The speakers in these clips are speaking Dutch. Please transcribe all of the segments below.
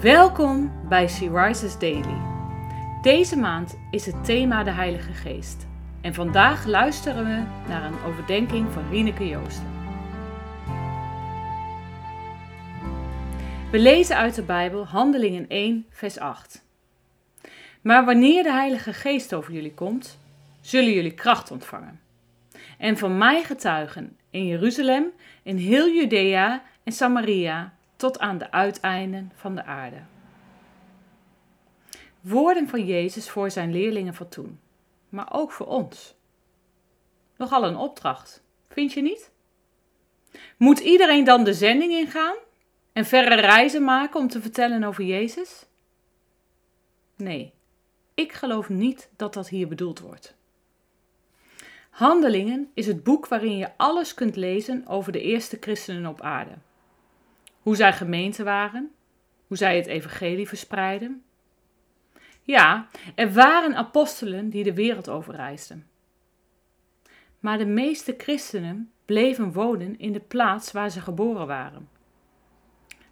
Welkom bij She Rises Daily. Deze maand is het thema de Heilige Geest. En vandaag luisteren we naar een overdenking van Rieneke Joosten. We lezen uit de Bijbel Handelingen 1, vers 8. Maar wanneer de Heilige Geest over jullie komt, zullen jullie kracht ontvangen. En van mij getuigen in Jeruzalem, in heel Judea en Samaria tot aan de uiteinden van de aarde. Woorden van Jezus voor zijn leerlingen van toen, maar ook voor ons. Nogal een opdracht, vind je niet? Moet iedereen dan de zending ingaan en verre reizen maken om te vertellen over Jezus? Nee, ik geloof niet dat dat hier bedoeld wordt. Handelingen is het boek waarin je alles kunt lezen over de eerste christenen op aarde. Hoe zij gemeente waren, hoe zij het evangelie verspreidden. Ja, er waren apostelen die de wereld overreisden. Maar de meeste christenen bleven wonen in de plaats waar ze geboren waren.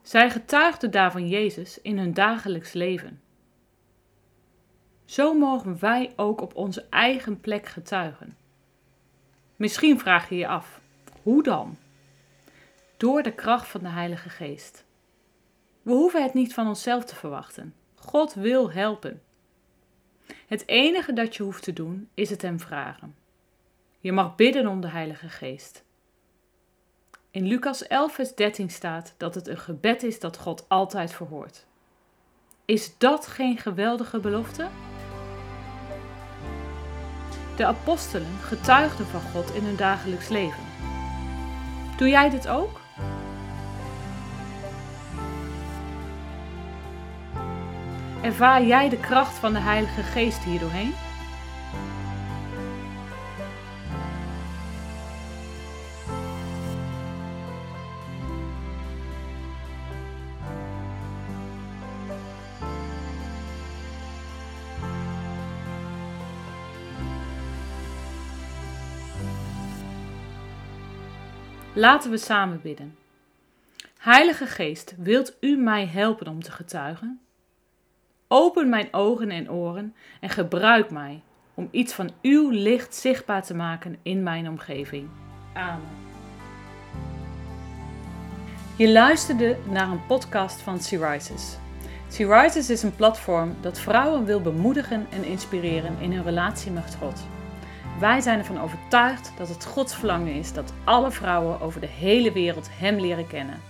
Zij getuigden daar van Jezus in hun dagelijks leven. Zo mogen wij ook op onze eigen plek getuigen. Misschien vraag je je af, hoe dan? Door de kracht van de Heilige Geest. We hoeven het niet van onszelf te verwachten. God wil helpen. Het enige dat je hoeft te doen is het Hem vragen. Je mag bidden om de Heilige Geest. In Lucas 11, vers 13 staat dat het een gebed is dat God altijd verhoort. Is dat geen geweldige belofte? De apostelen getuigden van God in hun dagelijks leven. Doe jij dit ook? Ervaar jij de kracht van de Heilige Geest hierdoorheen? Laten we samen bidden. Heilige Geest, wilt u mij helpen om te getuigen? Open mijn ogen en oren en gebruik mij om iets van uw licht zichtbaar te maken in mijn omgeving. Amen. Je luisterde naar een podcast van Rises. Rises is een platform dat vrouwen wil bemoedigen en inspireren in hun relatie met God. Wij zijn ervan overtuigd dat het Gods verlangen is dat alle vrouwen over de hele wereld Hem leren kennen.